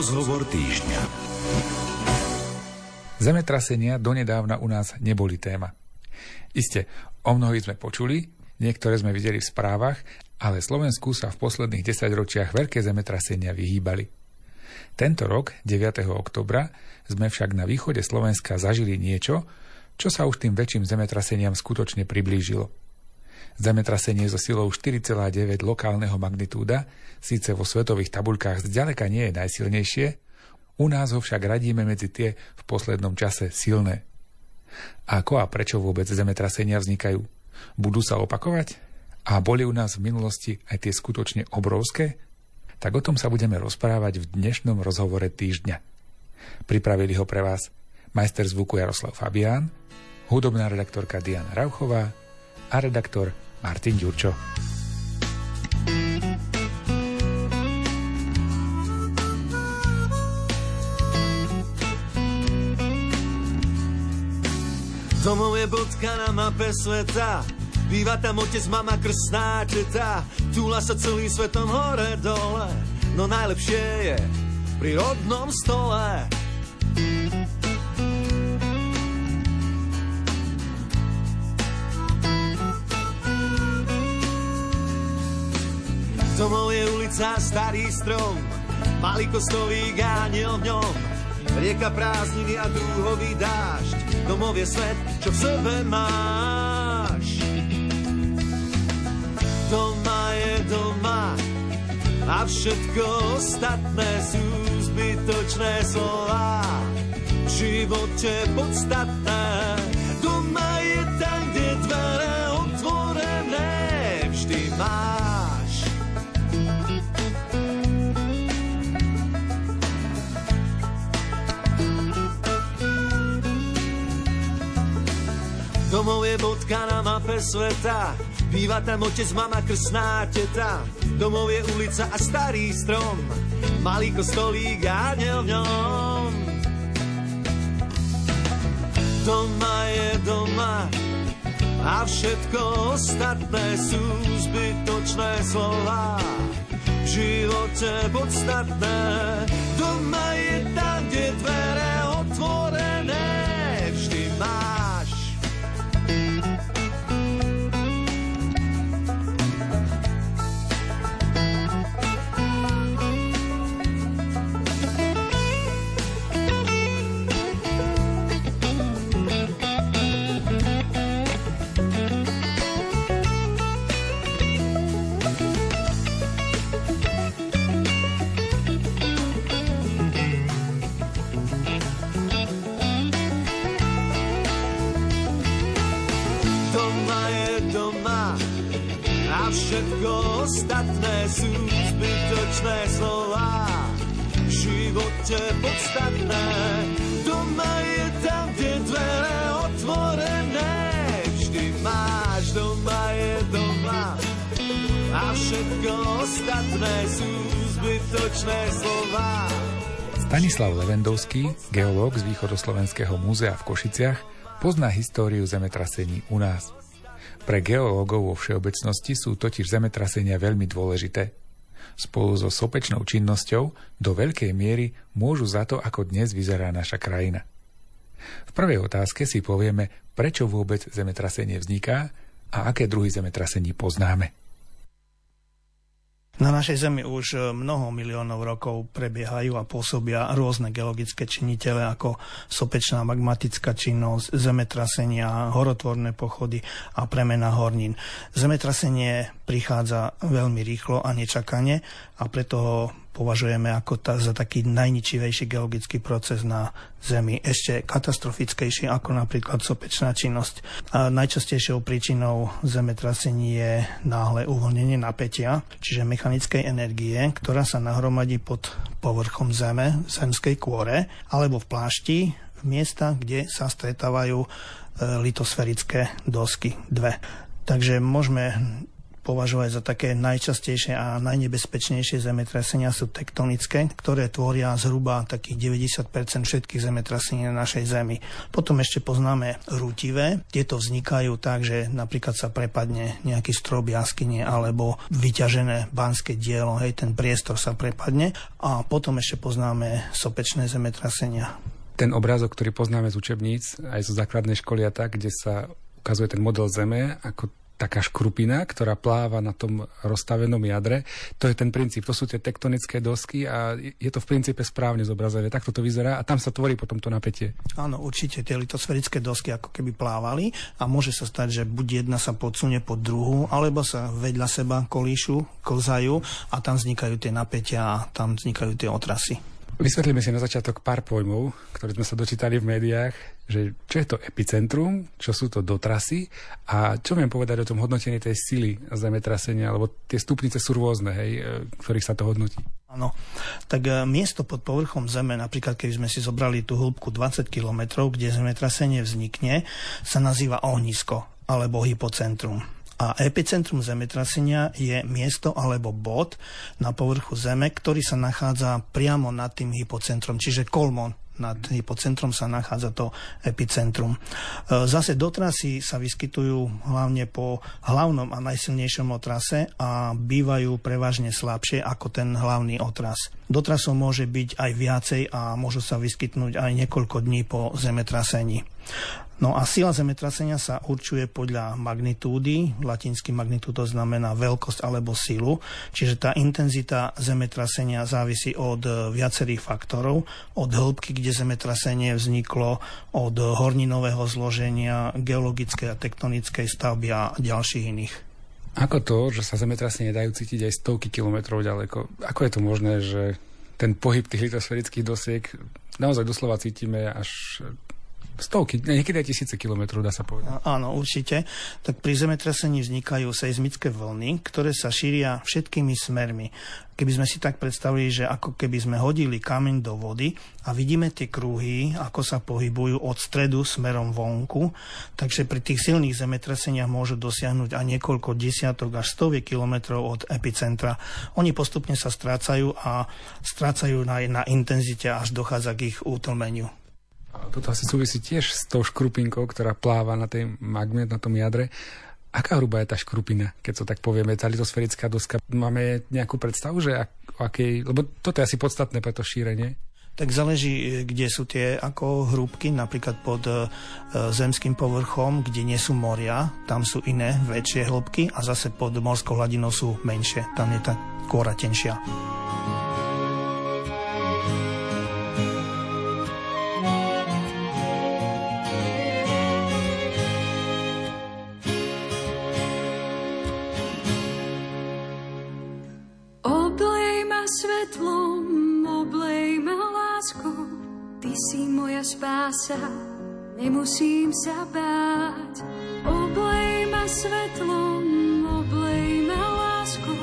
Rozhovor týždňa. Zemetrasenia donedávna u nás neboli téma. Isté, o mnohých sme počuli, niektoré sme videli v správach, ale Slovensku sa v posledných desaťročiach veľké zemetrasenia vyhýbali. Tento rok, 9. oktobra, sme však na východe Slovenska zažili niečo, čo sa už tým väčším zemetraseniam skutočne priblížilo. Zemetrasenie so silou 4,9 lokálneho magnitúda síce vo svetových tabuľkách zďaleka nie je najsilnejšie, u nás ho však radíme medzi tie v poslednom čase silné. Ako a prečo vôbec zemetrasenia vznikajú? Budú sa opakovať? A boli u nás v minulosti aj tie skutočne obrovské? Tak o tom sa budeme rozprávať v dnešnom rozhovore týždňa. Pripravili ho pre vás majster zvuku Jaroslav Fabián, hudobná redaktorka Diana Rauchová a redaktor Martin Ďurčo. Domov je bodka na mape sveta Býva tam otec, mama, krstná teta. Túla sa celým svetom hore dole. No najlepšie je pri rodnom stole Domov je ulica, starý strom Malý kostolík a aniel v ňom. Rieka prázdniny a dúhový dážď Domov je svet, čo v sebe máš. Doma je doma A všetko ostatné sú zbytočné slova. V živote podstatné je bodka na mape sveta. Býva tam otec, mama, krsná teta Domov je ulica a starý strom. Malý kostolík a v ňom. Doma je doma a všetko ostatné sú zbytočné slova. V živote podstatné. Doma je tam, kde dvere otvorené vždy máš. Všetko ostatné sú zbytočné slova. V živote podstatné. Doma je tam, kde dvere otvorené. Vždy máš, doma je doma a všetko ostatné sú zbytočné slova. Stanislav Levendovský, geológ z Východoslovenského múzea v Košiciach, pozná históriu zemetrasení u nás. Pre geológov vo všeobecnosti sú totiž zemetrasenia veľmi dôležité. Spolu so sopečnou činnosťou do veľkej miery môžu za to, ako dnes vyzerá naša krajina. V prvej otázke si povieme, prečo vôbec zemetrasenie vzniká a aké druhy zemetrasení poznáme. Na našej Zemi už mnoho miliónov rokov prebiehajú a pôsobia rôzne geologické činitele ako sopečná magmatická činnosť, zemetrasenia, horotvorné pochody a premena hornín. Zemetrasenie prichádza veľmi rýchlo a nečakane a preto považujeme ako ta, za taký najničivejší geologický proces na Zemi, ešte katastrofickejší ako napríklad sopečná činnosť. A najčastejšou príčinou zemetrasení je náhle uvoľnenie napätia, čiže mechanickej energie, ktorá sa nahromadí pod povrchom Zeme, zemskej kôre, alebo v plášti, v miestach, kde sa stretávajú e, litosferické dosky, dve. Takže môžeme považovať za také najčastejšie a najnebezpečnejšie zemetrasenia sú tektonické, ktoré tvoria zhruba takých 90% všetkých zemetrasení na našej Zemi. Potom ešte poznáme rútivé. Tieto vznikajú tak, že napríklad sa prepadne nejaký strop jaskyne alebo vyťažené banské dielo, hej, ten priestor sa prepadne. A potom ešte poznáme sopečné zemetrasenia ten obrázok, ktorý poznáme z učebníc, aj zo základnej školy a tak, kde sa ukazuje ten model Zeme ako taká škrupina, ktorá pláva na tom rozstavenom jadre. To je ten princíp, to sú tie tektonické dosky a je to v princípe správne zobrazené. Takto to vyzerá a tam sa tvorí potom to napätie. Áno, určite tie litosferické dosky ako keby plávali a môže sa stať, že buď jedna sa podsunie pod druhú, alebo sa vedľa seba kolíšu, klzajú a tam vznikajú tie napätia a tam vznikajú tie otrasy. Vysvetlíme si na začiatok pár pojmov, ktoré sme sa dočítali v médiách, že čo je to epicentrum, čo sú to dotrasy a čo viem povedať o tom hodnotení tej sily zemetrasenia, lebo tie stupnice sú rôzne, hej, e, ktorých sa to hodnotí. Áno, tak e, miesto pod povrchom Zeme, napríklad keď sme si zobrali tú hĺbku 20 km, kde zemetrasenie vznikne, sa nazýva ohnisko alebo hypocentrum. A epicentrum zemetrasenia je miesto alebo bod na povrchu Zeme, ktorý sa nachádza priamo nad tým hypocentrom, čiže kolmon nad hypocentrom sa nachádza to epicentrum. E, zase dotrasy sa vyskytujú hlavne po hlavnom a najsilnejšom otrase a bývajú prevažne slabšie ako ten hlavný otras. Dotrasov môže byť aj viacej a môžu sa vyskytnúť aj niekoľko dní po zemetrasení. No a sila zemetrasenia sa určuje podľa magnitúdy, latinský magnitúdo znamená veľkosť alebo silu, čiže tá intenzita zemetrasenia závisí od viacerých faktorov, od hĺbky, kde zemetrasenie vzniklo, od horninového zloženia, geologickej a tektonickej stavby a ďalších iných. Ako to, že sa zemetrasenie dajú cítiť aj stovky kilometrov ďaleko? Ako je to možné, že ten pohyb tých litosferických dosiek naozaj doslova cítime až Stovky, niekedy aj tisíce kilometrov, dá sa povedať. Áno, určite. Tak pri zemetrasení vznikajú seizmické vlny, ktoré sa šíria všetkými smermi. Keby sme si tak predstavili, že ako keby sme hodili kameň do vody a vidíme tie kruhy, ako sa pohybujú od stredu smerom vonku, takže pri tých silných zemetraseniach môžu dosiahnuť aj niekoľko desiatok až stoviek kilometrov od epicentra. Oni postupne sa strácajú a strácajú na, na intenzite, až dochádza k ich útlmeniu. Toto asi súvisí tiež s tou škrupinkou, ktorá pláva na tej magme, na tom jadre. Aká hrubá je tá škrupina, keď to tak povieme, tá litosferická doska? Máme nejakú predstavu, že ak, akej, lebo toto je asi podstatné pre to šírenie? Tak záleží, kde sú tie ako hrúbky, napríklad pod e, zemským povrchom, kde nie sú moria, tam sú iné, väčšie hĺbky a zase pod morskou hladinou sú menšie, tam je tá kôra tenšia. Spása, nemusím sa báť. Oblej ma svetlom, oblej ma láskou,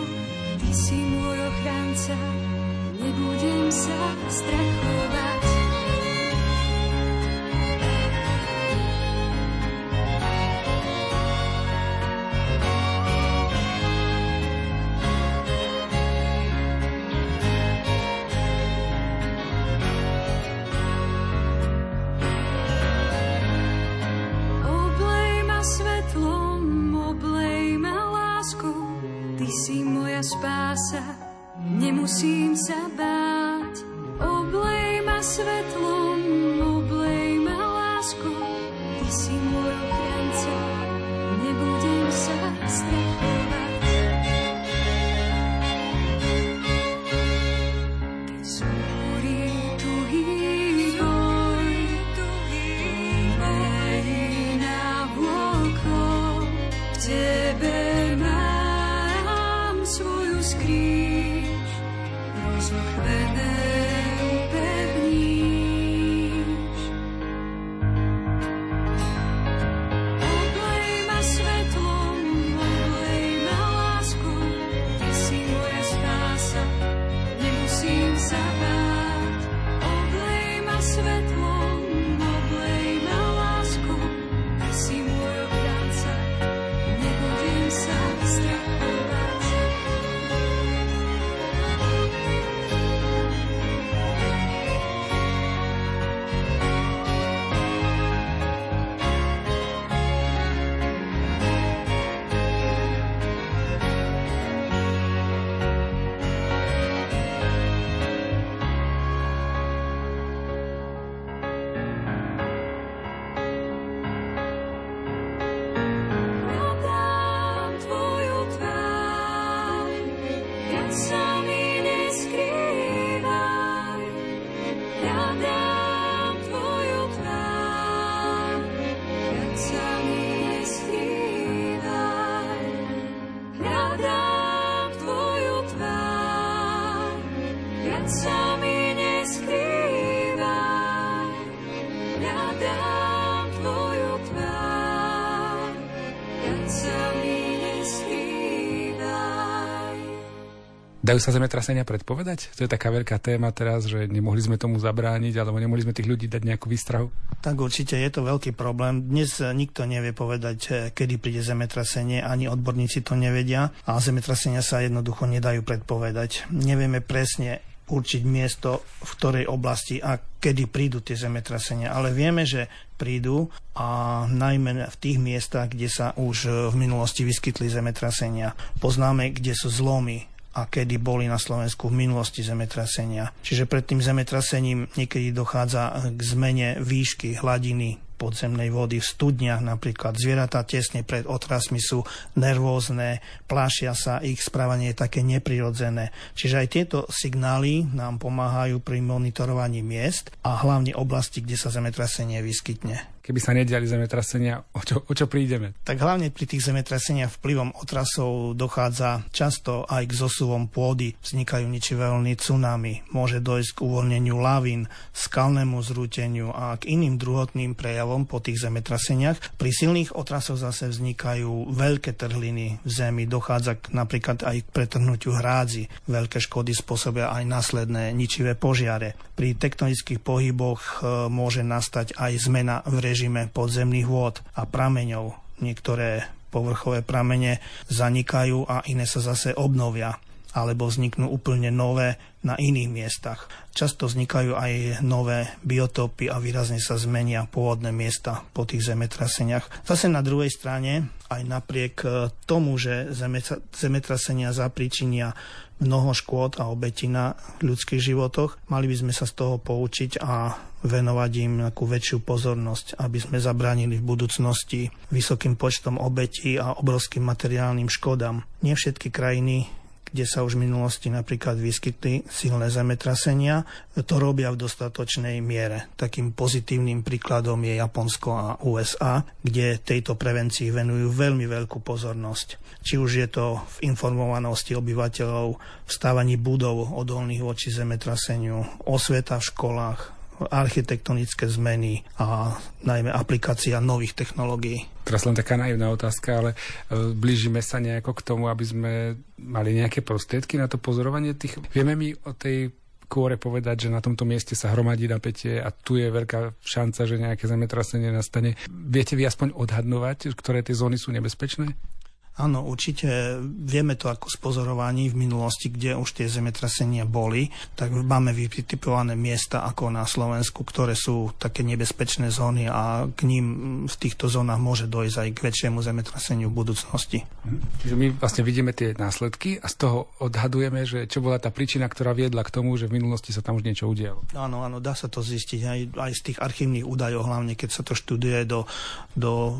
ty si môj ochranca, nebudem sa strachovať. Dajú sa zemetrasenia predpovedať? To je taká veľká téma teraz, že nemohli sme tomu zabrániť, alebo nemohli sme tých ľudí dať nejakú výstrahu. Tak určite je to veľký problém. Dnes eh, nikto nevie povedať, eh, kedy príde zemetrasenie, ani odborníci to nevedia a zemetrasenia sa jednoducho nedajú predpovedať. Nevieme presne určiť miesto, v ktorej oblasti a kedy prídu tie zemetrasenia. Ale vieme, že prídu a najmä v tých miestach, kde sa už eh, v minulosti vyskytli zemetrasenia. Poznáme, kde sú zlomy a kedy boli na Slovensku v minulosti zemetrasenia. Čiže pred tým zemetrasením niekedy dochádza k zmene výšky hladiny podzemnej vody v studniach napríklad. Zvieratá tesne pred otrasmi sú nervózne, plášia sa, ich správanie je také neprirodzené. Čiže aj tieto signály nám pomáhajú pri monitorovaní miest a hlavne oblasti, kde sa zemetrasenie vyskytne keby sa nediali zemetrasenia, o čo, o čo prídeme? Tak hlavne pri tých zemetraseniach vplyvom otrasov dochádza často aj k zosuvom pôdy, vznikajú ničivelní tsunami, môže dojsť k uvoľneniu lavín, skalnému zrúteniu a k iným druhotným prejavom po tých zemetraseniach. Pri silných otrasoch zase vznikajú veľké trhliny v zemi, dochádza k, napríklad aj k pretrhnutiu hrádzi, veľké škody spôsobia aj následné ničivé požiare. Pri tektonických pohyboch e, môže nastať aj zmena v režime režime podzemných vôd a prameňov. Niektoré povrchové pramene zanikajú a iné sa zase obnovia alebo vzniknú úplne nové na iných miestach. Často vznikajú aj nové biotopy a výrazne sa zmenia pôvodné miesta po tých zemetraseniach. Zase na druhej strane, aj napriek tomu, že zemetrasenia zapričinia mnoho škôd a obetí na ľudských životoch. Mali by sme sa z toho poučiť a venovať im takú väčšiu pozornosť, aby sme zabránili v budúcnosti vysokým počtom obetí a obrovským materiálnym škodám. Nie všetky krajiny kde sa už v minulosti napríklad vyskytli silné zemetrasenia, to robia v dostatočnej miere. Takým pozitívnym príkladom je Japonsko a USA, kde tejto prevencii venujú veľmi veľkú pozornosť. Či už je to v informovanosti obyvateľov, v stávaní budov odolných voči zemetraseniu, osveta v školách, architektonické zmeny a najmä aplikácia nových technológií. Teraz len taká naivná otázka, ale e, blížime sa nejako k tomu, aby sme mali nejaké prostriedky na to pozorovanie tých... Vieme mi o tej kôre povedať, že na tomto mieste sa hromadí napätie a tu je veľká šanca, že nejaké zemetrasenie nastane. Viete vy aspoň odhadnovať, ktoré tie zóny sú nebezpečné? Áno, určite vieme to ako z pozorovaní v minulosti, kde už tie zemetrasenia boli, tak máme vytipované miesta ako na Slovensku, ktoré sú také nebezpečné zóny a k ním v týchto zónach môže dojsť aj k väčšiemu zemetraseniu v budúcnosti. Čiže my vlastne vidíme tie následky a z toho odhadujeme, že čo bola tá príčina, ktorá viedla k tomu, že v minulosti sa tam už niečo udialo. Áno, áno, dá sa to zistiť aj, aj z tých archívnych údajov, hlavne keď sa to študuje do, do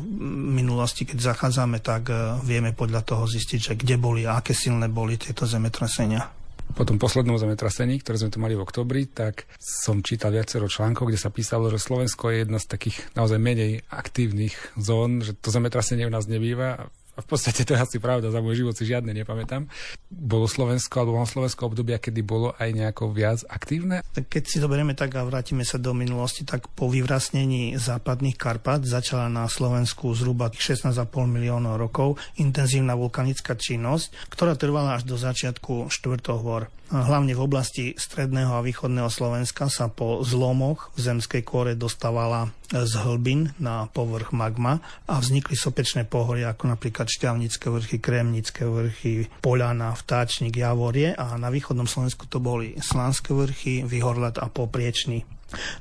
minulosti, keď zachádzame, tak uh, vieme vieme podľa toho zistiť, že kde boli a aké silné boli tieto zemetrasenia. Po tom poslednom zemetrasení, ktoré sme tu mali v oktobri, tak som čítal viacero článkov, kde sa písalo, že Slovensko je jedna z takých naozaj menej aktívnych zón, že to zemetrasenie u nás nebýva v podstate to je asi pravda, za môj život si žiadne nepamätám. Bolo Slovensko, alebo mám Slovensko obdobia, kedy bolo aj nejako viac aktívne? Tak keď si to berieme tak a vrátime sa do minulosti, tak po vyvrasnení západných Karpat začala na Slovensku zhruba 16,5 miliónov rokov intenzívna vulkanická činnosť, ktorá trvala až do začiatku štvrtohor. Hlavne v oblasti stredného a východného Slovenska sa po zlomoch v zemskej kôre dostávala z hlbin na povrch magma a vznikli sopečné pohoria ako napríklad Šťavnické vrchy, Kremnické vrchy, Poľana, Vtáčnik, Javorie a na východnom Slovensku to boli Slánske vrchy, Vyhorlat a Popriečný.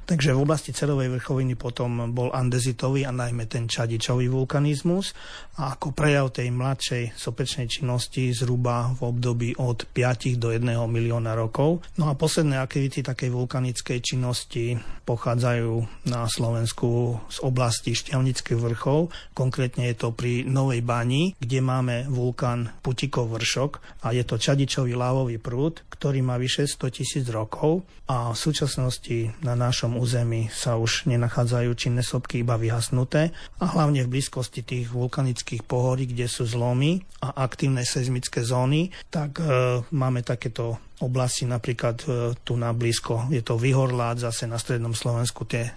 Takže v oblasti celovej vrchoviny potom bol andezitový a najmä ten čadičový vulkanizmus a ako prejav tej mladšej sopečnej činnosti zhruba v období od 5 do 1 milióna rokov. No a posledné aktivity takej vulkanickej činnosti pochádzajú na Slovensku z oblasti Šťavnických vrchov. Konkrétne je to pri Novej Bani, kde máme vulkán Putikov vršok a je to čadičový lávový prúd, ktorý má vyše 100 tisíc rokov a v súčasnosti na našom území sa už nenachádzajú činné sopky iba vyhasnuté a hlavne v blízkosti tých vulkanických pohorí, kde sú zlomy a aktívne seizmické zóny, tak e, máme takéto oblasti, napríklad e, tu na blízko je to Vyhorlát, zase na strednom Slovensku tie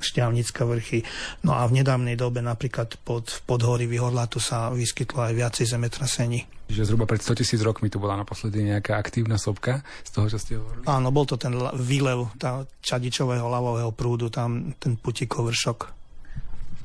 šťavnické vrchy. No a v nedávnej dobe napríklad pod, v podhorí Vyhorlátu sa vyskytlo aj viacej zemetrasení. Že zhruba pred 100 tisíc rokmi tu bola naposledy nejaká aktívna sopka z toho, čo ste hovorili? Áno, bol to ten výlev tá čadičového lavového prúdu, tam ten putikov vršok.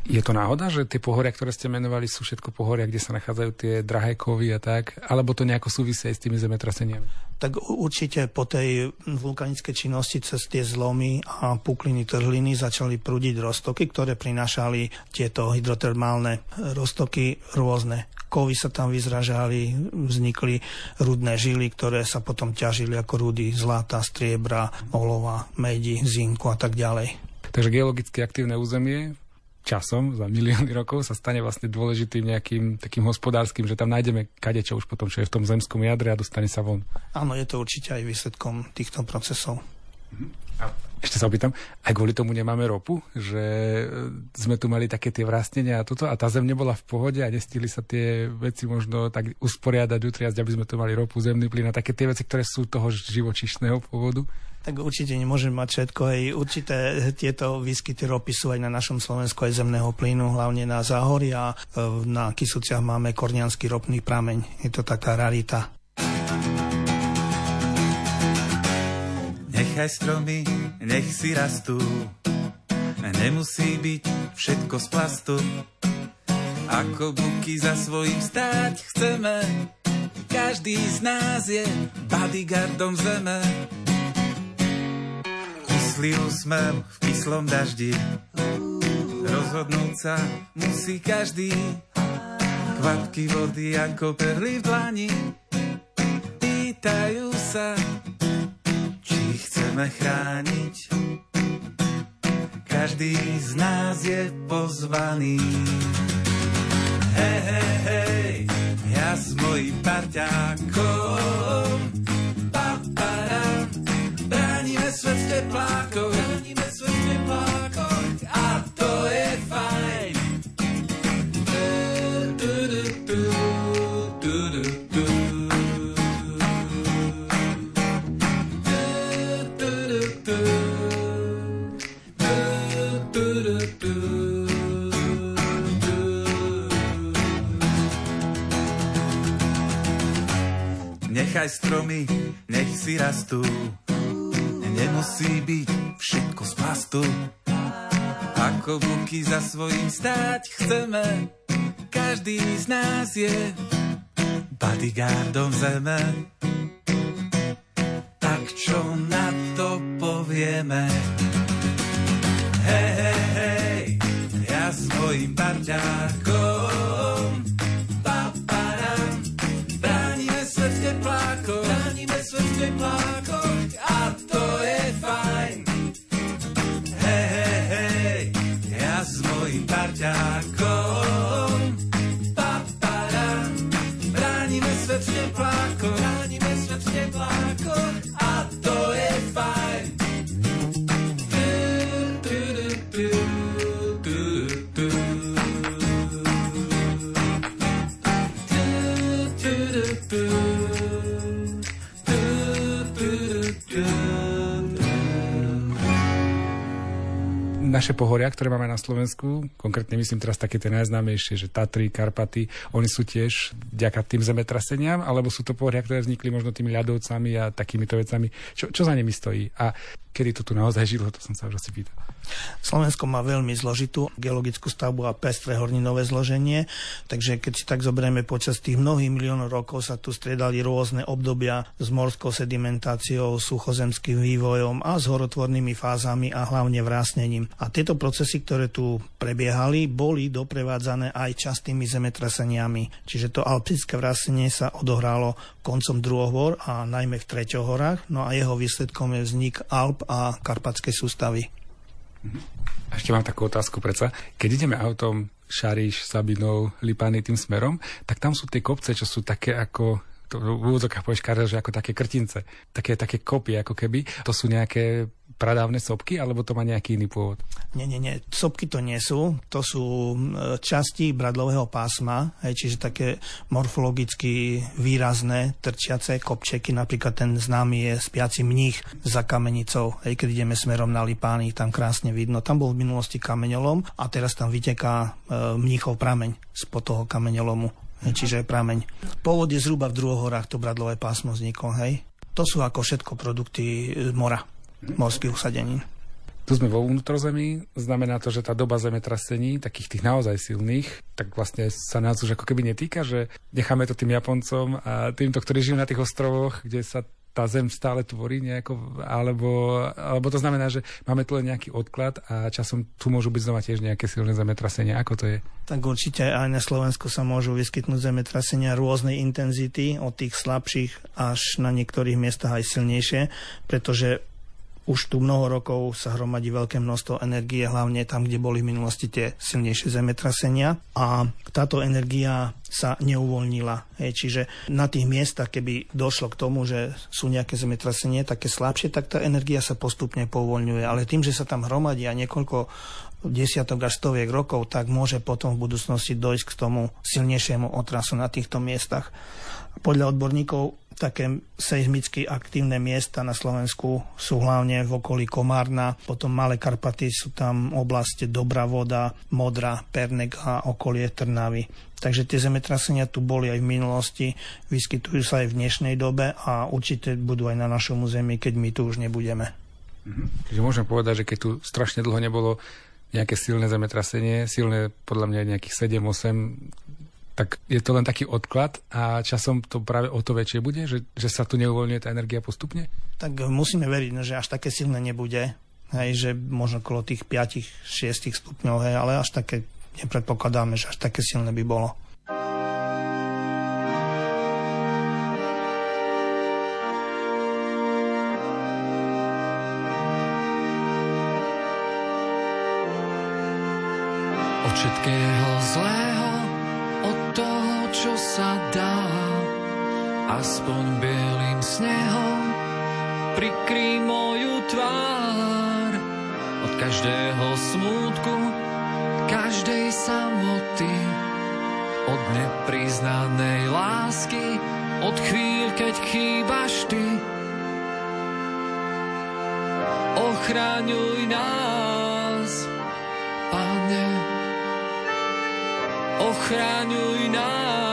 Je to náhoda, že tie pohoria, ktoré ste menovali, sú všetko pohoria, kde sa nachádzajú tie drahé kovy a tak? Alebo to nejako súvisí aj s tými zemetraseniami? Tak určite po tej vulkanickej činnosti cez tie zlomy a pukliny trhliny začali prúdiť roztoky, ktoré prinášali tieto hydrotermálne roztoky rôzne. Kovy sa tam vyzražali, vznikli rudné žily, ktoré sa potom ťažili ako rudy zlata, striebra, olova, medi, zinku a tak ďalej. Takže geologicky aktívne územie časom, za milióny rokov, sa stane vlastne dôležitým nejakým takým hospodárskym, že tam nájdeme kadečo už potom, čo je v tom zemskom jadre a dostane sa von. Áno, je to určite aj výsledkom týchto procesov. Ešte sa opýtam, aj kvôli tomu nemáme ropu, že e, sme tu mali také tie vrastnenia a toto a tá zem nebola v pohode a nestili sa tie veci možno tak usporiadať, utriasť, aby sme tu mali ropu, zemný plyn a také tie veci, ktoré sú toho živočišného pôvodu. Tak určite nemôžeme mať všetko. Hej. Určité tieto výskyty ropy sú aj na našom Slovensku aj zemného plynu, hlavne na Záhori a e, na Kisuciach máme kornianský ropný prameň. Je to taká rarita. Nechaj stromy, nech si rastú, nemusí byť všetko z plastu. Ako buky za svojím stáť chceme, každý z nás je bodyguardom zeme kyslý úsmev v kyslom daždi. Rozhodnúť sa musí každý, kvapky vody ako perly v dlani. Pýtajú sa, chceme chrániť. Každý z nás je pozvaný. Buky za svojím stáť chceme, každý z nás je bodyguardom zeme. Tak čo na to povieme? Hej, hej, hej, ja s mojím parťákom paparam, bránime svet teplákov, bránime svet teplákov Yeah. Naše pohoria, ktoré máme na Slovensku, konkrétne myslím teraz také tie najznámejšie, že Tatry, Karpaty, oni sú tiež vďaka tým zemetraseniam, alebo sú to pohoria, ktoré vznikli možno tými ľadovcami a takýmito vecami. Čo, čo za nimi stojí? A kedy to tu naozaj žilo, to som sa už asi pýtal. Slovensko má veľmi zložitú geologickú stavbu a pestré horninové zloženie, takže keď si tak zoberieme počas tých mnohých miliónov rokov sa tu striedali rôzne obdobia s morskou sedimentáciou, suchozemským vývojom a s horotvornými fázami a hlavne vrásnením. A tieto procesy, ktoré tu prebiehali, boli doprevádzané aj častými zemetraseniami. Čiže to alptické vrásenie sa odohralo koncom druhohor a najmä v Treťohorách, no a jeho výsledkom je vznik Alp a Karpatskej sústavy. Ešte mám takú otázku predsa. Keď ideme autom Šariš, Sabinou, Lipany tým smerom, tak tam sú tie kopce, čo sú také ako to v úvodzokách povieš, že ako také krtince, také, také kopie ako keby. To sú nejaké pradávne sopky, alebo to má nejaký iný pôvod? Nie, nie, nie. Sopky to nie sú. To sú e, časti bradlového pásma, hej, čiže také morfologicky výrazné trčiace kopčeky. Napríklad ten známy je spiaci mních za kamenicou. Hej, keď ideme smerom na Lipány, tam krásne vidno. Tam bol v minulosti kameňolom a teraz tam vyteká e, mníchov prameň spod toho kameňolomu. Hej, čiže prameň. Pôvod je zhruba v druhohorách, to bradlové pásmo vzniklo. Hej. To sú ako všetko produkty e, mora, morských usadenín. Tu sme vo vnútrozemí, znamená to, že tá doba zemetrasení, takých tých naozaj silných, tak vlastne sa nás už ako keby netýka, že necháme to tým Japoncom a týmto, ktorí žijú na tých ostrovoch, kde sa tá zem stále tvorí nejako, alebo, alebo to znamená, že máme tu len nejaký odklad a časom tu môžu byť znova tiež nejaké silné zemetrasenia. Ako to je? Tak určite aj na Slovensku sa môžu vyskytnúť zemetrasenia rôznej intenzity, od tých slabších až na niektorých miestach aj silnejšie, pretože už tu mnoho rokov sa hromadí veľké množstvo energie, hlavne tam, kde boli v minulosti tie silnejšie zemetrasenia. A táto energia sa neuvoľnila. Hej, čiže na tých miestach, keby došlo k tomu, že sú nejaké zemetrasenie také slabšie, tak tá energia sa postupne povoľňuje. Ale tým, že sa tam hromadia niekoľko desiatok až stoviek rokov, tak môže potom v budúcnosti dojsť k tomu silnejšiemu otrasu na týchto miestach. Podľa odborníkov také seizmicky aktívne miesta na Slovensku sú hlavne v okolí Komárna, potom Malé Karpaty sú tam oblasti Dobrá voda, Modra, Pernek a okolie Trnavy. Takže tie zemetrasenia tu boli aj v minulosti, vyskytujú sa aj v dnešnej dobe a určite budú aj na našom území, keď my tu už nebudeme. Mhm. Čiže môžem povedať, že keď tu strašne dlho nebolo nejaké silné zemetrasenie, silné podľa mňa nejakých 7-8, tak je to len taký odklad a časom to práve o to väčšie bude, že, že sa tu neuvoľňuje tá energia postupne? Tak musíme veriť, no, že až také silné nebude, hej, že možno okolo tých 5-6 stupňov, hej, ale až také nepredpokladáme, že až také silné by bolo. Od všetkého zlého sa dá. Aspoň bielým snehom prikry moju tvár. Od každého smútku, každej samoty, od nepriznanej lásky, od chvíľ, keď chýbaš ty. Ochraňuj nás, Pane, ochraňuj nás,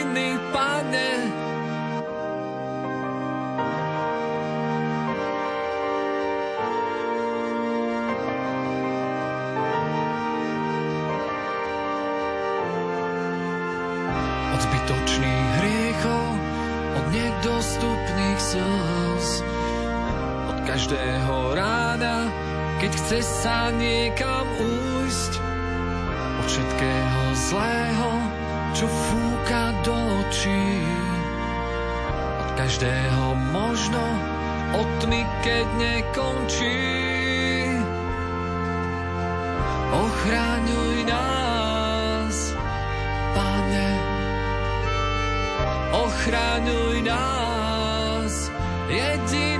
chce sa niekam újsť, od všetkého zlého, čo fúka do očí, od každého možno, od tmy, keď nekončí. Ochraňuj nás, Pane, ochraňuj nás, jediný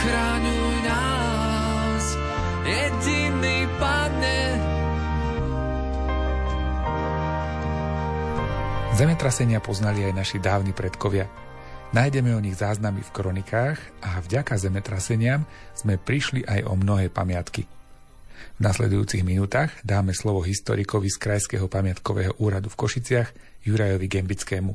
ochraňuj nás, jediný pane. Zemetrasenia poznali aj naši dávni predkovia. Nájdeme o nich záznamy v kronikách a vďaka zemetraseniam sme prišli aj o mnohé pamiatky. V nasledujúcich minútach dáme slovo historikovi z Krajského pamiatkového úradu v Košiciach Jurajovi Gembickému,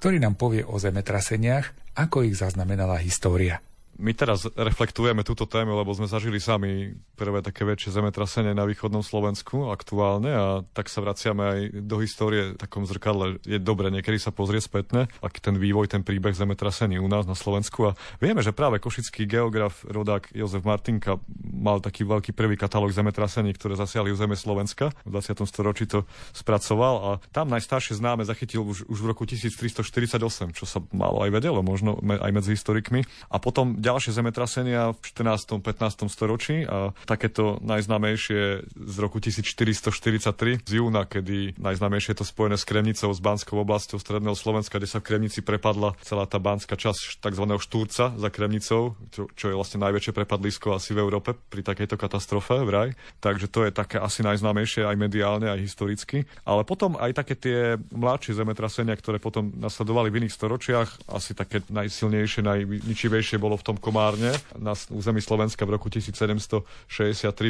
ktorý nám povie o zemetraseniach, ako ich zaznamenala história. My teraz reflektujeme túto tému, lebo sme zažili sami prvé také väčšie zemetrasenie na východnom Slovensku aktuálne a tak sa vraciame aj do histórie v takom zrkadle. Je dobre niekedy sa pozrieť spätne, aký ten vývoj, ten príbeh zemetrasení u nás na Slovensku. A vieme, že práve košický geograf, rodák Jozef Martinka mal taký veľký prvý katalóg zemetrasení, ktoré zasiahli zeme Slovenska. V 20. storočí to spracoval a tam najstaršie známe zachytil už, už v roku 1348, čo sa malo aj vedelo, možno aj medzi historikmi. A potom ďalšie zemetrasenia v 14. 15. storočí a takéto najznámejšie z roku 1443 z júna, kedy najznámejšie je to spojené s Kremnicou, s Banskou oblasťou stredného Slovenska, kde sa v Kremnici prepadla celá tá banská časť tzv. štúrca za Kremnicou, čo, čo je vlastne najväčšie prepadlisko asi v Európe pri takejto katastrofe vraj. Takže to je také asi najznámejšie aj mediálne, aj historicky. Ale potom aj také tie mladšie zemetrasenia, ktoré potom nasledovali v iných storočiach, asi také najsilnejšie, najničivejšie bolo v tom Komárne na území Slovenska v roku 1763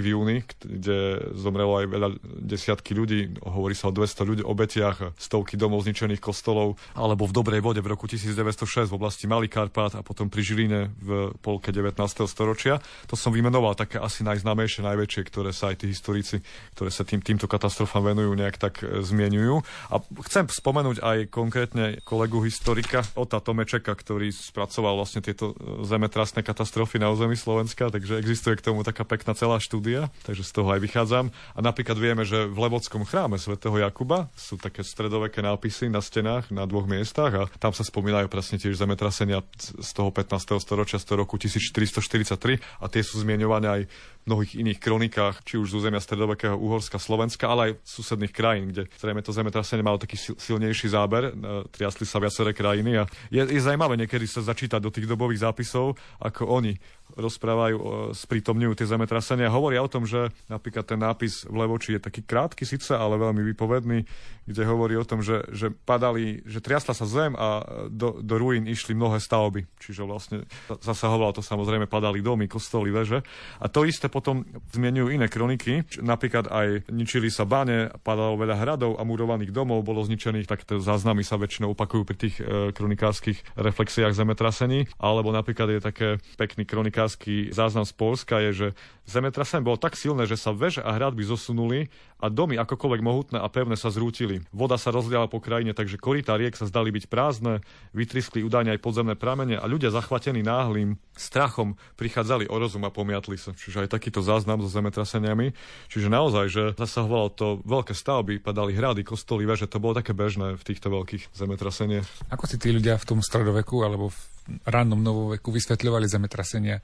v júni, kde zomrelo aj veľa desiatky ľudí, hovorí sa o 200 ľudí, obetiach, stovky domov zničených kostolov, alebo v Dobrej vode v roku 1906 v oblasti Malý Karpát a potom pri Žiline v polke 19. storočia. To som vymenoval také asi najznámejšie, najväčšie, ktoré sa aj tí historici, ktoré sa tým, týmto katastrofám venujú, nejak tak e, zmienujú. A chcem spomenúť aj konkrétne kolegu historika Ota Tomečeka, ktorý spracoval vlastne tieto e, zemetrasné katastrofy na území Slovenska, takže existuje k tomu taká pekná celá štúdia, takže z toho aj vychádzam. A napríklad vieme, že v Levodskom chráme svätého Jakuba sú také stredoveké nápisy na stenách na dvoch miestach a tam sa spomínajú presne tiež zemetrasenia z toho 15. storočia, z toho roku 1443 a tie sú zmienované aj mnohých iných kronikách, či už z územia stredovekého Uhorska, Slovenska, ale aj susedných krajín, kde zrejme to zemetrasenie malo taký silnejší záber, e, triasli sa viaceré krajiny a je, je zaujímavé niekedy sa začítať do tých dobových zápisov, ako oni rozprávajú, sprítomňujú tie zemetrasenia. Hovoria o tom, že napríklad ten nápis v Levoči je taký krátky síce, ale veľmi vypovedný, kde hovorí o tom, že, že padali, že triasla sa zem a do, do ruín išli mnohé stavby. Čiže vlastne zasahovalo to samozrejme, padali domy, kostoly, veže. A to isté potom zmienujú iné kroniky. Napríklad aj ničili sa bane, padalo veľa hradov a murovaných domov bolo zničených, tak záznamy sa väčšinou opakujú pri tých e, kronikárskych reflexiách zemetrasení. Alebo napríklad je také pekný kronikársky záznam z Polska je, že zemetrasenie bolo tak silné, že sa veže a hradby zosunuli a domy akokoľvek mohutné a pevné sa zrútili. Voda sa rozliala po krajine, takže korytá riek sa zdali byť prázdne, vytriskli údajne aj podzemné pramene a ľudia zachvatení náhlým strachom prichádzali o rozum a pomiatli sa. Čiže aj tak takýto záznam so zemetraseniami. Čiže naozaj, že zasahovalo to veľké stavby, padali hrady, kostoly, veže, to bolo také bežné v týchto veľkých zemetraseniach. Ako si tí ľudia v tom stredoveku alebo v rannom novoveku vysvetľovali zemetrasenia?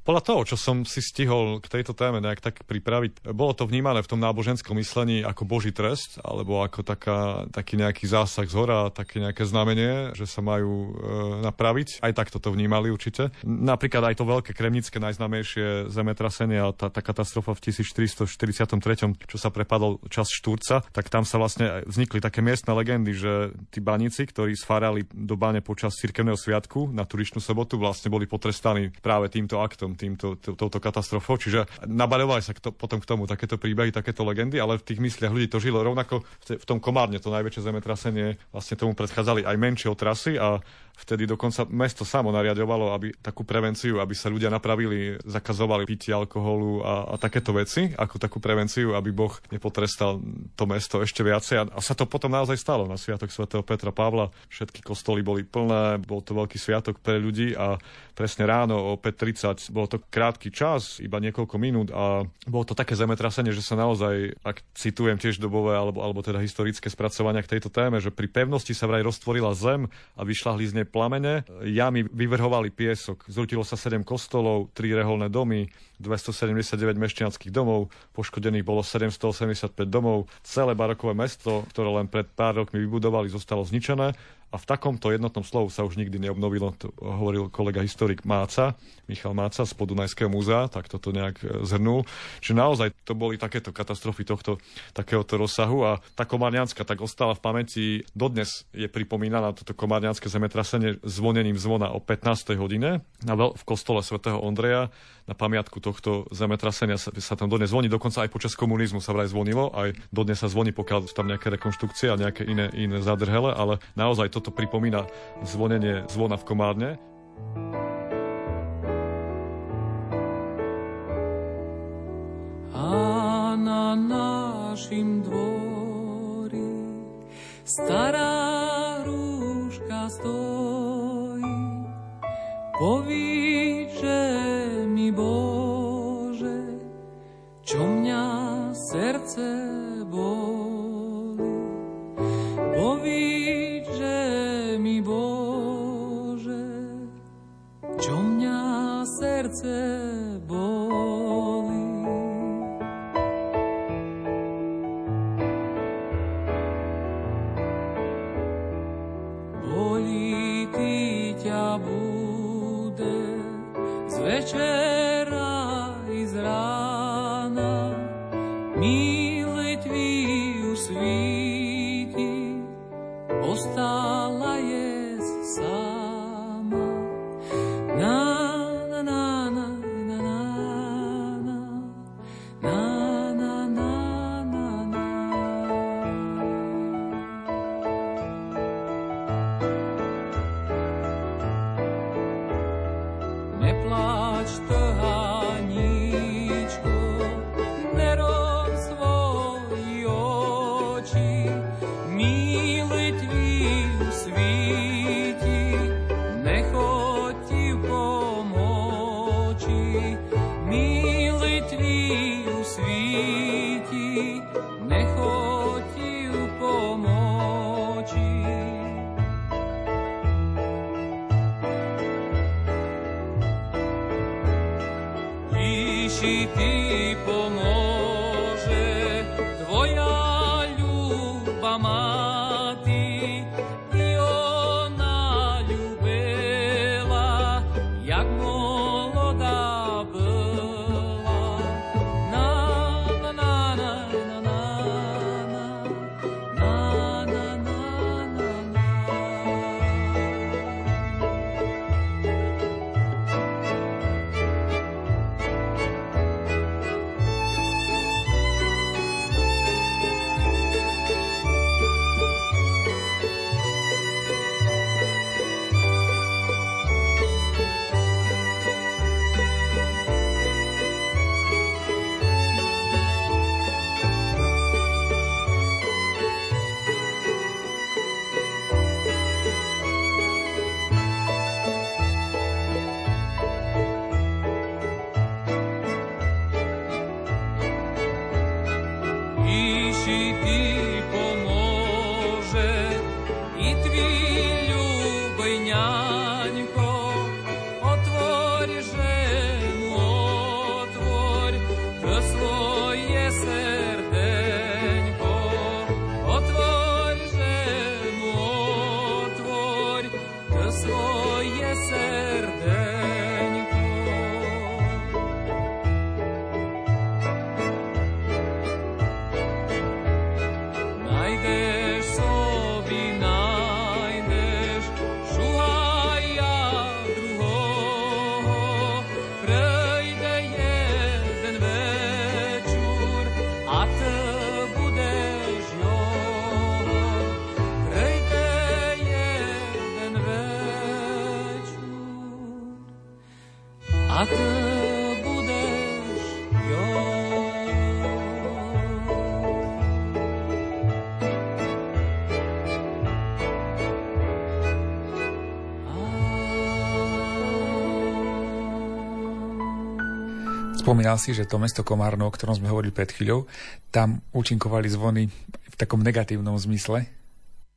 Podľa toho, čo som si stihol k tejto téme nejak tak pripraviť, bolo to vnímané v tom náboženskom myslení ako boží trest, alebo ako taká, taký nejaký zásah z hora, také nejaké znamenie, že sa majú e, napraviť. Aj takto to vnímali určite. Napríklad aj to veľké kremnické najznámejšie zemetrasenie a tá, tá katastrofa v 1443, čo sa prepadol čas Štúrca, tak tam sa vlastne vznikli také miestne legendy, že tí baníci, ktorí sfárali do bane počas cirkevného sviatku na turičnú sobotu, vlastne boli potrestaní práve týmto aktom týmto, touto katastrofou. Čiže nabaľovali sa k to, potom k tomu takéto príbehy, takéto legendy, ale v tých mysliach ľudí to žilo rovnako v tom Komárne, to najväčšie zemetrasenie, vlastne tomu predchádzali aj menšie otrasy a vtedy dokonca mesto samo nariadovalo, aby takú prevenciu, aby sa ľudia napravili, zakazovali pitie alkoholu a, a takéto veci, ako takú prevenciu, aby Boh nepotrestal to mesto ešte viacej. A, a sa to potom naozaj stalo na Sviatok svätého Petra Pavla. Všetky kostoly boli plné, bol to veľký sviatok pre ľudí a presne ráno o 5.30 bol to krátky čas, iba niekoľko minút a bolo to také zemetrasenie, že sa naozaj, ak citujem tiež dobové alebo, alebo teda historické spracovania k tejto téme, že pri pevnosti sa vraj roztvorila zem a vyšľahli z nej plamene, jamy vyvrhovali piesok, zrutilo sa 7 kostolov, 3 reholné domy, 279 mešťanských domov, poškodených bolo 785 domov, celé barokové mesto, ktoré len pred pár rokmi vybudovali, zostalo zničené a v takomto jednotnom slovu sa už nikdy neobnovilo, to hovoril kolega historik Máca, Michal Máca z Podunajského múzea, tak toto nejak e, zhrnul. Čiže naozaj to boli takéto katastrofy tohto takéhoto rozsahu a tá Komárňanská tak ostala v pamäti, dodnes je pripomínaná toto Komárňanské zemetrasenie zvonením zvona o 15. hodine v kostole svätého Ondreja na pamiatku tohto zemetrasenia sa, sa tam dodnes zvoní, dokonca aj počas komunizmu sa vraj zvonilo, aj dodnes sa zvoní, pokiaľ sú tam nejaké rekonštrukcie a nejaké iné, iné zadrhele, ale naozaj toto pripomína zvonenie zvona v Komárne. A na našim dvori stará rúška stojí povíže mi Bože, čo mňa srdce boli. Povíže mi Bože, čo mňa srdce boli. Ty ťa bude 却。Spomínal si, že to mesto Komárno, o ktorom sme hovorili pred chvíľou, tam účinkovali zvony v takom negatívnom zmysle.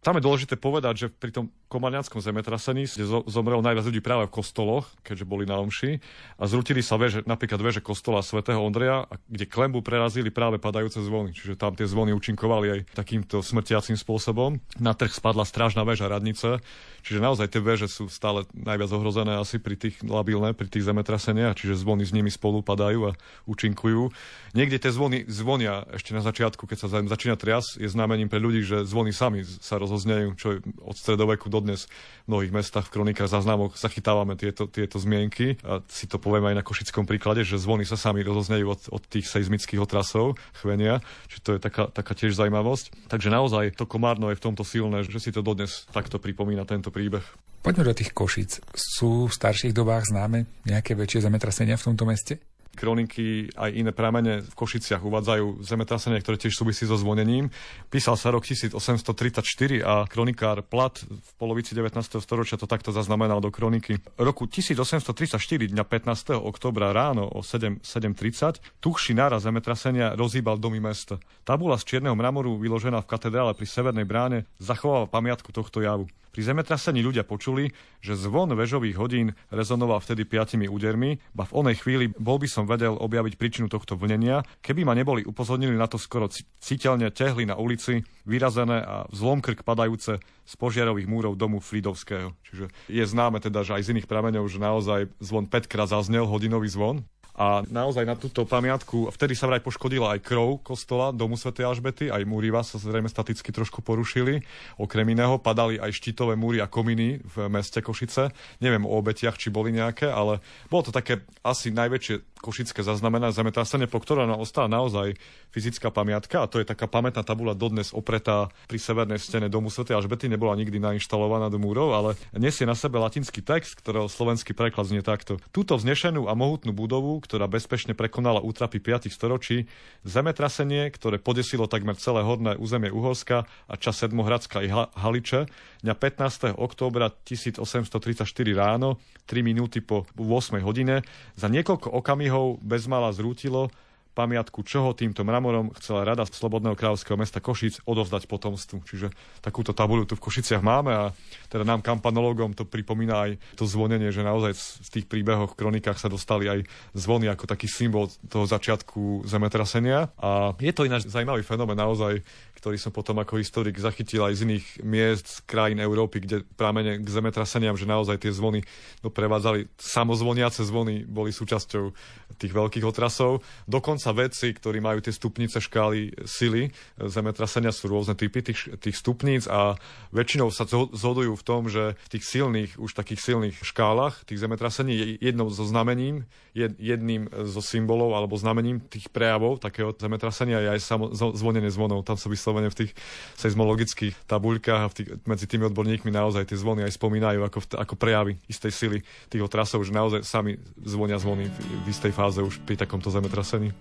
Tam je dôležité povedať, že pri tom komarňanskom zemetrasení kde zo- zomrelo najviac ľudí práve v kostoloch, keďže boli na omši a zrutili sa veže, napríklad veže kostola svätého Ondreja, kde klembu prerazili práve padajúce zvony. Čiže tam tie zvony účinkovali aj takýmto smrtiacím spôsobom. Na trh spadla strážna väža radnice, čiže naozaj tie veže sú stále najviac ohrozené asi pri tých labilné, pri tých zemetraseniach, čiže zvony s nimi spolu padajú a účinkujú. Niekde tie zvony zvonia ešte na začiatku, keď sa začína trias, je znamením pre ľudí, že zvony sami sa rozoznejú, čo je od stredoveku dodnes v mnohých mestách, v kronikách, záznamoch zachytávame tieto, tieto zmienky. A si to poviem aj na košickom príklade, že zvony sa sami rozoznejú od, od tých seizmických otrasov, chvenia, čiže to je taká, taká tiež zaujímavosť. Takže naozaj to Komárno je v tomto silné, že si to dodnes takto pripomína tento príbeh. Poďme do tých Košic. Sú v starších dobách známe nejaké väčšie zemetrasenia v tomto meste? Kroniky aj iné pramene v Košiciach uvádzajú zemetrasenie, ktoré tiež súvisí so zvonením. Písal sa rok 1834 a kronikár Plat v polovici 19. storočia to takto zaznamenal do kroniky. Roku 1834 dňa 15. oktobra ráno o 7, 7.30 tuchší náraz zemetrasenia rozhýbal domy mesta. Tabula z čierneho mramoru vyložená v katedrále pri Severnej bráne zachováva pamiatku tohto javu. Pri zemetrasení ľudia počuli, že zvon vežových hodín rezonoval vtedy piatimi údermi, ba v onej chvíli bol by som vedel objaviť príčinu tohto vlnenia, keby ma neboli upozornili na to skoro citeľne tehly na ulici, vyrazené a vzlom krk padajúce z požiarových múrov domu Fridovského. Čiže je známe teda, že aj z iných prameňov, že naozaj zvon 5 krát zaznel hodinový zvon. A naozaj na túto pamiatku, vtedy sa vraj poškodila aj krov kostola domu Sv. Alžbety, aj múriva sa zrejme staticky trošku porušili. Okrem iného padali aj štítové múry a kominy v meste Košice. Neviem o obetiach, či boli nejaké, ale bolo to také asi najväčšie košické zaznamená zemetrasenie, po ktoré ostala naozaj fyzická pamiatka a to je taká pamätná tabula dodnes opretá pri severnej stene domu Sv. Alžbety, nebola nikdy nainštalovaná do múrov, ale nesie na sebe latinský text, ktorého slovenský preklad znie takto. Túto vznešenú a mohutnú budovu, ktorá bezpečne prekonala útrapy 5 storočí, zemetrasenie, ktoré podesilo takmer celé horné územie Uhorska a čas Sedmohradska i Haliče, dňa 15. októbra 1834 ráno, 3 minúty po 8 hodine, za niekoľko okamihov bezmala zrútilo pamiatku, čoho týmto mramorom chcela rada Slobodného kráľovského mesta Košic odovzdať potomstvu. Čiže takúto tabuľu tu v Košiciach máme a teda nám kampanologom to pripomína aj to zvonenie, že naozaj v tých príbehoch, kronikách sa dostali aj zvony ako taký symbol toho začiatku zemetrasenia. A je to ináč zaujímavý fenomén naozaj, ktorý som potom ako historik zachytil aj z iných miest, z krajín Európy, kde prámene k zemetraseniam, že naozaj tie zvony doprevádzali, samozvoniace zvony boli súčasťou tých veľkých otrasov. Dokonca vedci, ktorí majú tie stupnice škály sily zemetrasenia, sú rôzne typy tých, tých stupníc a väčšinou sa zhodujú v tom, že v tých silných, už takých silných škálach tých zemetrasení je jednou zo znamením, jedným zo symbolov alebo znamením tých prejavov takého zemetrasenia je aj samo, zvonenie zvonov. Tam sa vyslovene v tých seizmologických tabuľkách a v tých, medzi tými odborníkmi naozaj tie zvony aj spomínajú ako, ako prejavy istej sily tých otrasov, že naozaj sami zvonia zvony v, v istej fáze už pri takomto zemetrasení.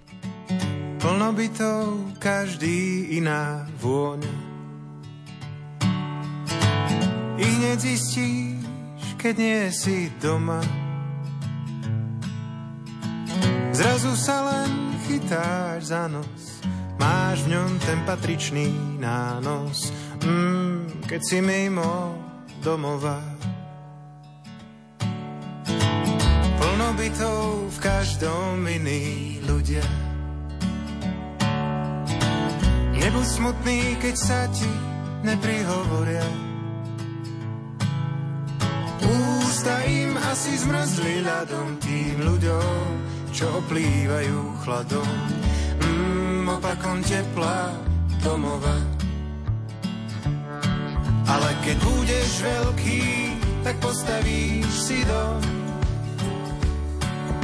Plno bytov, každý iná vôňa. I hneď zistíš, keď nie si doma. Zrazu sa len chytáš za nos, máš v ňom ten patričný nános. Mm, keď si mimo domova. Plno bytov v každom iný ľudia. Nebuď smutný, keď sa ti neprihovoria. Ústa im asi zmrzli ľadom tým ľuďom, čo oplývajú chladom. Opakom tepla domova. Ale keď budeš veľký, tak postavíš si dom.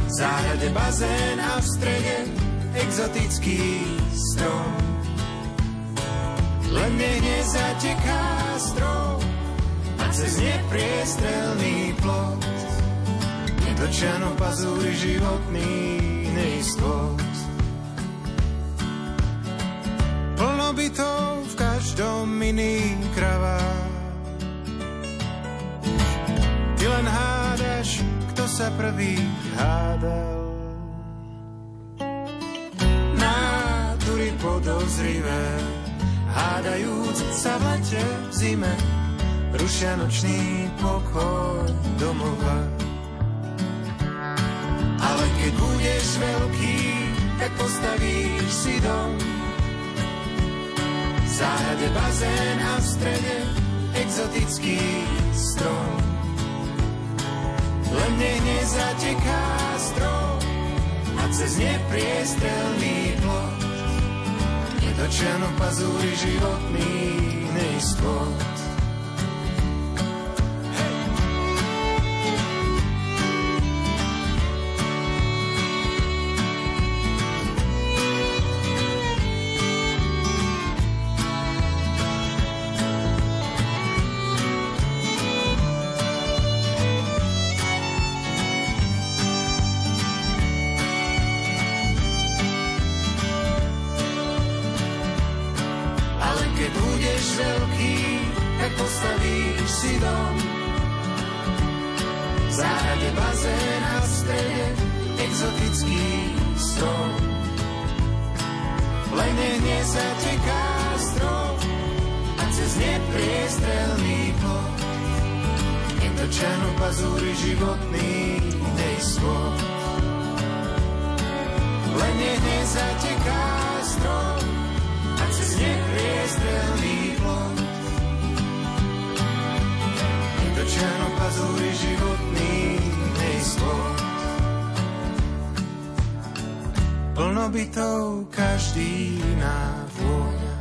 V záhrade bazén a v strede exotický strom. Len nech nezateká strom a cez nepriestrelný plot Dočiano pazúri životný neistot. Iný kravá. Ty len hádaš, kto sa prvý hádal. Nátury podozrivé, hádajúc sa v lete v zime, rušia nočný pokoj domova. Ale keď budeš veľký, tak postavíš si dom. Záhrade bazén a v strede exotický strom. Len nech nezateká strom a cez nepriestrelný plot nedočiano pazúri životný neistot. Lene nezateká strom a cez nepriestrelný plot netrčanú pazúry životný nejskôr. V lene nezateká strom a cez nepriestrelný plot netrčanú Plnobytou každý vôňa.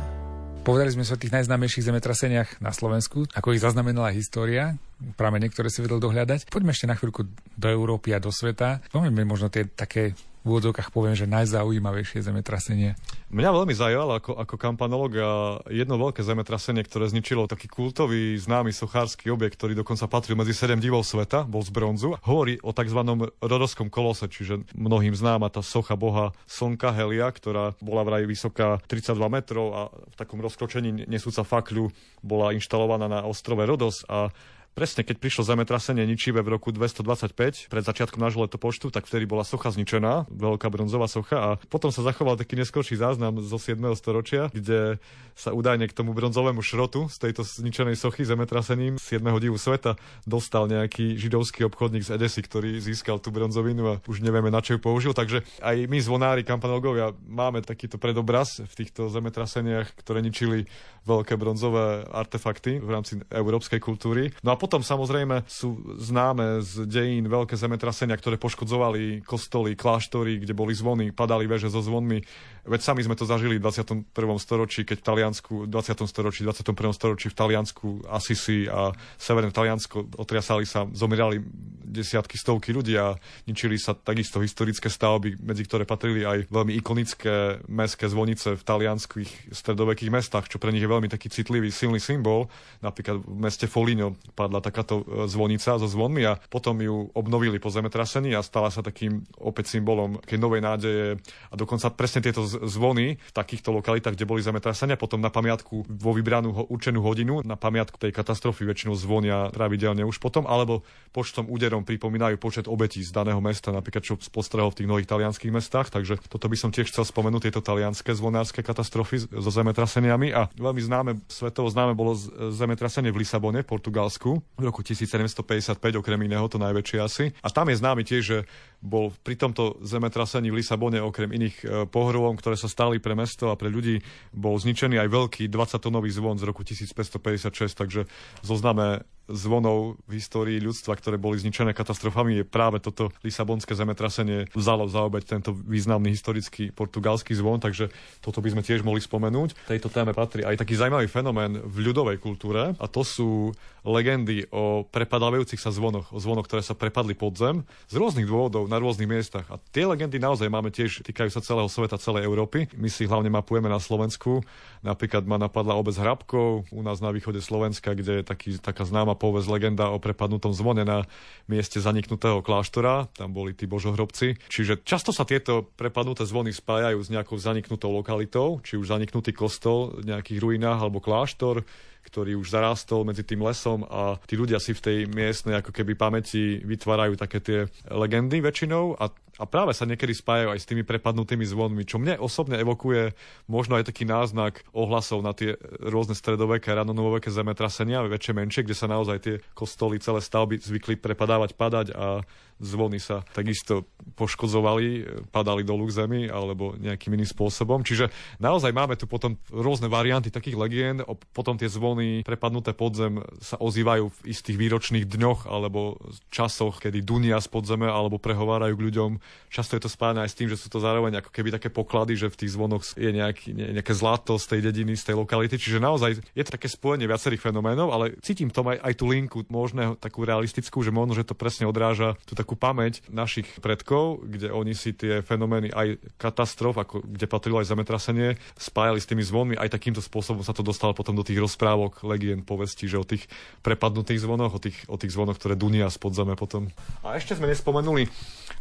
Povedali sme sa o tých najznámejších zemetraseniach na Slovensku, ako ich zaznamenala história, práve niektoré si vedel dohľadať. Poďme ešte na chvíľku do Európy a do sveta. Poďme možno tie také v úvodzovkách poviem, že najzaujímavejšie zemetrasenie. Mňa veľmi zaujalo ako, ako a jedno veľké zemetrasenie, ktoré zničilo taký kultový, známy sochársky objekt, ktorý dokonca patril medzi sedem divov sveta, bol z bronzu. Hovorí o tzv. rodoskom kolose, čiže mnohým známa tá socha boha Slnka Helia, ktorá bola vraj vysoká 32 metrov a v takom rozkročení nesúca fakľu bola inštalovaná na ostrove Rodos a Presne, keď prišlo zemetrasenie ničivé v roku 225, pred začiatkom nášho letopočtu, tak vtedy bola socha zničená, veľká bronzová socha a potom sa zachoval taký neskorší záznam zo 7. storočia, kde sa údajne k tomu bronzovému šrotu z tejto zničenej sochy zemetrasením 7. divu sveta dostal nejaký židovský obchodník z Edesy, ktorý získal tú bronzovinu a už nevieme na čo ju použil. Takže aj my zvonári, kampanológovia, máme takýto predobraz v týchto zemetraseniach, ktoré ničili veľké bronzové artefakty v rámci európskej kultúry. No a potom samozrejme sú známe z dejín veľké zemetrasenia, ktoré poškodzovali kostoly, kláštory, kde boli zvony, padali veže so zvonmi. Veď sami sme to zažili v 21. storočí, keď v Taliansku, 20. storočí, 21. storočí v Taliansku, Assisi a severné Taliansko otriasali sa, zomierali desiatky, stovky ľudí a ničili sa takisto historické stavby, medzi ktoré patrili aj veľmi ikonické mestské zvonice v talianských stredovekých mestách, čo pre nich je veľmi taký citlivý, silný symbol. Napríklad v meste Foligno padla takáto e, zvonica so zvonmi a potom ju obnovili po zemetrasení a stala sa takým opäť symbolom keď novej nádeje a dokonca presne tieto zvony v takýchto lokalitách, kde boli zemetrasenia, potom na pamiatku vo vybranú určenú hodinu, na pamiatku tej katastrofy väčšinou zvonia pravidelne už potom, alebo počtom úderom pripomínajú počet obetí z daného mesta, napríklad čo postrehol v tých mnohých talianských mestách. Takže toto by som tiež chcel spomenúť, tieto talianské zvonárske katastrofy so zemetraseniami. A veľmi známe, svetovo známe bolo zemetrasenie v Lisabone, Portugalsku, v roku 1755, okrem iného, to najväčšie asi. A tam je známy tiež, že bol pri tomto zemetrasení v Lisabone okrem iných e, pohrovom, ktoré sa stali pre mesto a pre ľudí, bol zničený aj veľký 20-tonový zvon z roku 1556, takže zozname zvonov v histórii ľudstva, ktoré boli zničené katastrofami, je práve toto Lisabonské zemetrasenie vzalo za obeď tento významný historický portugalský zvon, takže toto by sme tiež mohli spomenúť. Tejto téme patrí aj taký zaujímavý fenomén v ľudovej kultúre a to sú legendy o prepadávajúcich sa zvonoch, o zvonoch, ktoré sa prepadli pod zem z rôznych dôvodov na rôznych miestach. A tie legendy naozaj máme tiež, týkajú sa celého sveta, celej Európy. My si hlavne mapujeme na Slovensku. Napríklad ma napadla obec Hrabkov u nás na východe Slovenska, kde je taký, taká známa povesť legenda o prepadnutom zvone na mieste zaniknutého kláštora. Tam boli tí božohrobci. Čiže často sa tieto prepadnuté zvony spájajú s nejakou zaniknutou lokalitou, či už zaniknutý kostol v nejakých ruinách alebo kláštor ktorý už zarástol medzi tým lesom a tí ľudia si v tej miestnej ako keby pamäti vytvárajú také tie legendy väčšinou a a práve sa niekedy spájajú aj s tými prepadnutými zvonmi, čo mne osobne evokuje možno aj taký náznak ohlasov na tie rôzne stredoveké, ranonovoveké zemetrasenia, väčšie, menšie, kde sa naozaj tie kostoly, celé stavby zvykli prepadávať, padať a zvony sa takisto poškodzovali, padali dolu k zemi alebo nejakým iným spôsobom. Čiže naozaj máme tu potom rôzne varianty takých legend, potom tie zvony prepadnuté podzem sa ozývajú v istých výročných dňoch alebo časoch, kedy dunia z podzeme alebo prehovárajú k ľuďom často je to spájane aj s tým, že sú to zároveň ako keby také poklady, že v tých zvonoch je nejaký, ne, nejaké zlato z tej dediny, z tej lokality. Čiže naozaj je to také spojenie viacerých fenoménov, ale cítim tom aj, aj tú linku možného takú realistickú, že možno, že to presne odráža tú takú pamäť našich predkov, kde oni si tie fenomény aj katastrof, ako kde patrilo aj zemetrasenie, spájali s tými zvonmi. Aj takýmto spôsobom sa to dostalo potom do tých rozprávok legend, povestí, že o tých prepadnutých zvonoch, o tých, o tých zvonoch, ktoré dunia z podzeme potom. A ešte sme nespomenuli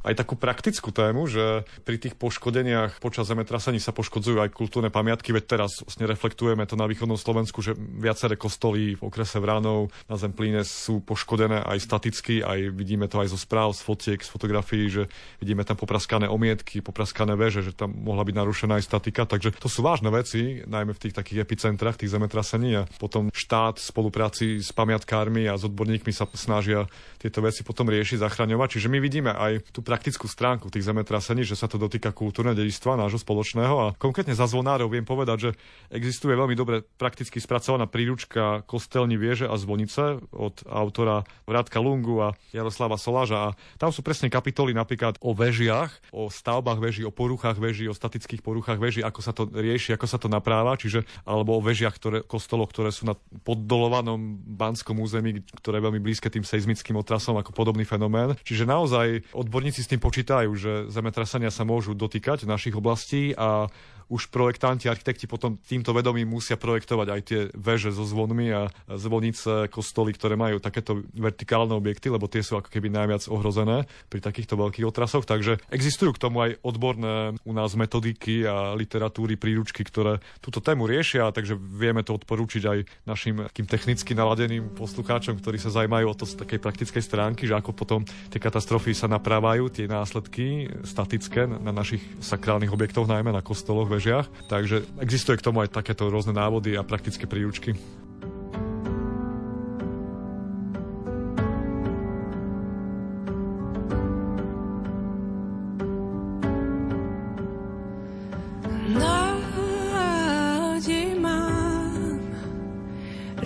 aj takú praktickú tému, že pri tých poškodeniach počas zemetrasení sa poškodzujú aj kultúrne pamiatky, veď teraz vlastne reflektujeme to na východnom Slovensku, že viaceré kostoly v okrese Vránov na Zemplíne sú poškodené aj staticky, aj vidíme to aj zo správ, z fotiek, z fotografií, že vidíme tam popraskané omietky, popraskané veže, že tam mohla byť narušená aj statika, takže to sú vážne veci, najmä v tých takých epicentrách tých zemetrasení a potom štát v spolupráci s pamiatkármi a s odborníkmi sa snažia tieto veci potom riešiť, zachraňovať. Čiže my vidíme aj tú praktickú stránku tých zemetrasení, že sa to dotýka kultúrne dedičstva nášho spoločného a konkrétne za zvonárov viem povedať, že existuje veľmi dobre prakticky spracovaná príručka Kostelní vieže a zvonice od autora Vrátka Lungu a Jaroslava Soláža a tam sú presne kapitoly napríklad o vežiach, o stavbách veží, o poruchách veží, o statických poruchách veží, ako sa to rieši, ako sa to napráva, čiže alebo o vežiach ktoré, kostolov, ktoré sú na poddolovanom banskom území, ktoré je veľmi blízke tým seizmickým otrasom ako podobný fenomén. Čiže naozaj odborníci s tým počítajú, že zemetrasania sa môžu dotýkať našich oblastí a už projektanti, architekti potom týmto vedomím musia projektovať aj tie veže so zvonmi a zvonice, kostoly, ktoré majú takéto vertikálne objekty, lebo tie sú ako keby najviac ohrozené pri takýchto veľkých otrasoch. Takže existujú k tomu aj odborné u nás metodiky a literatúry, príručky, ktoré túto tému riešia, takže vieme to odporúčiť aj našim takým technicky naladeným poslucháčom, ktorí sa zaujímajú o to z takej praktickej stránky, že ako potom tie katastrofy sa naprávajú, tie následky statické na našich sakrálnych objektoch, najmä na kostoloch, vežiach. Takže existuje k tomu aj takéto rôzne návody a praktické príručky.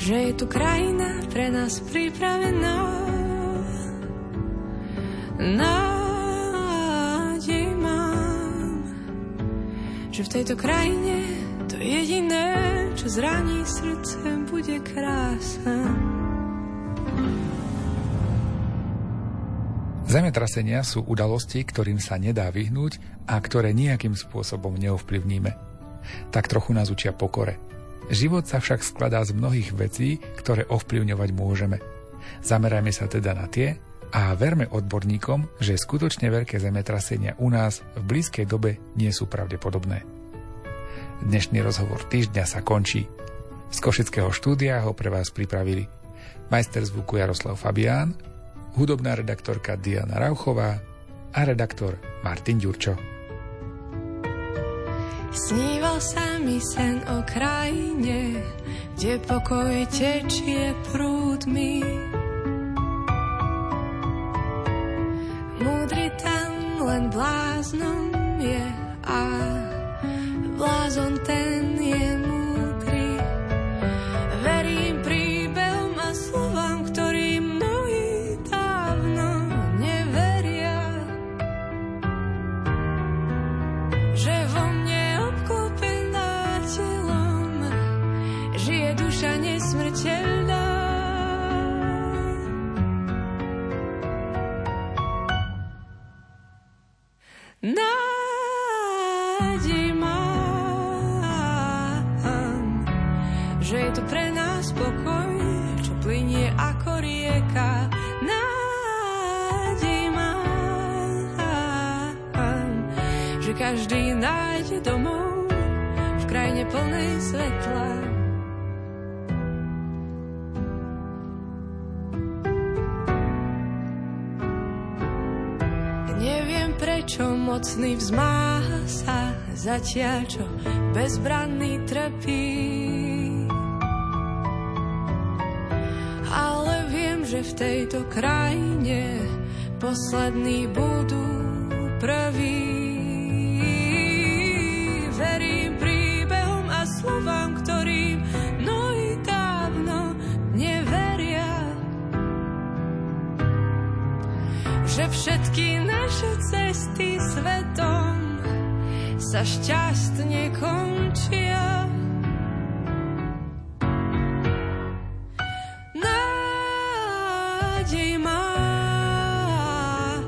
Že je tu krajina pre nás pripravená. Nádej že v tejto krajine to jediné, čo zraní srdce, bude krása. Zemetrasenia sú udalosti, ktorým sa nedá vyhnúť a ktoré nejakým spôsobom neovplyvníme. Tak trochu nás učia pokore. Život sa však skladá z mnohých vecí, ktoré ovplyvňovať môžeme. Zamerajme sa teda na tie a verme odborníkom, že skutočne veľké zemetrasenia u nás v blízkej dobe nie sú pravdepodobné. Dnešný rozhovor týždňa sa končí. Z Košického štúdia ho pre vás pripravili majster zvuku Jaroslav Fabián, hudobná redaktorka Diana Rauchová a redaktor Martin Ďurčo. Sníval sa mi sen o krajine, kde pokoj tečie prúdmi. Len bláznom je a blázon ten je múdry. Verím príbehom a slovám, ktorým mnohí dávno neveria. Že vo mne obklopená telom žije duša nesmrteľná. Zatiaľ, čo bezbranný trpí. Ale viem, že v tejto krajine poslední budú prví. Sa šťastne končia. Nádej mám,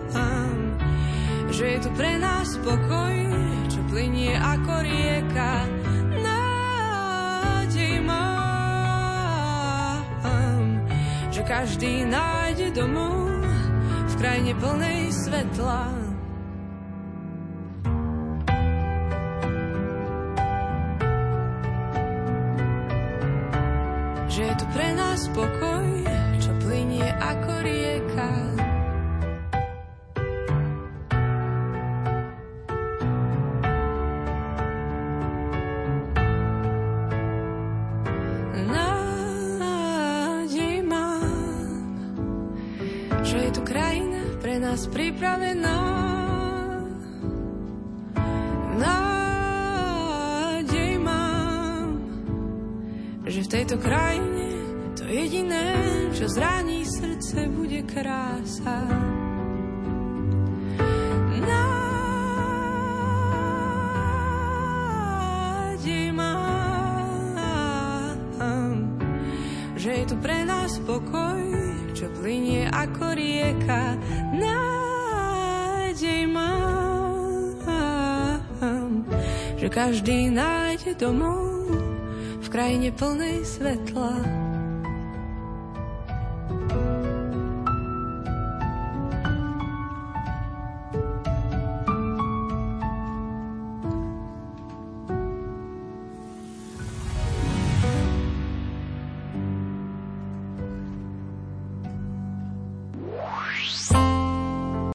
že je tu pre nás pokoj, čo plinie ako rieka. Nádej mám, každý nájde domov v krajine plnej svetla. Pokoj, čo plinie ako rieka. Nádej mám, že je tu krajina pre nás pripravená. Nádej mám, že v tejto krajine čo zraní srdce, bude krása. Nádej mám, že je tu pre nás pokoj, čo plinie ako rieka. Nádej mám, že každý nájde domov v krajine plnej svetla.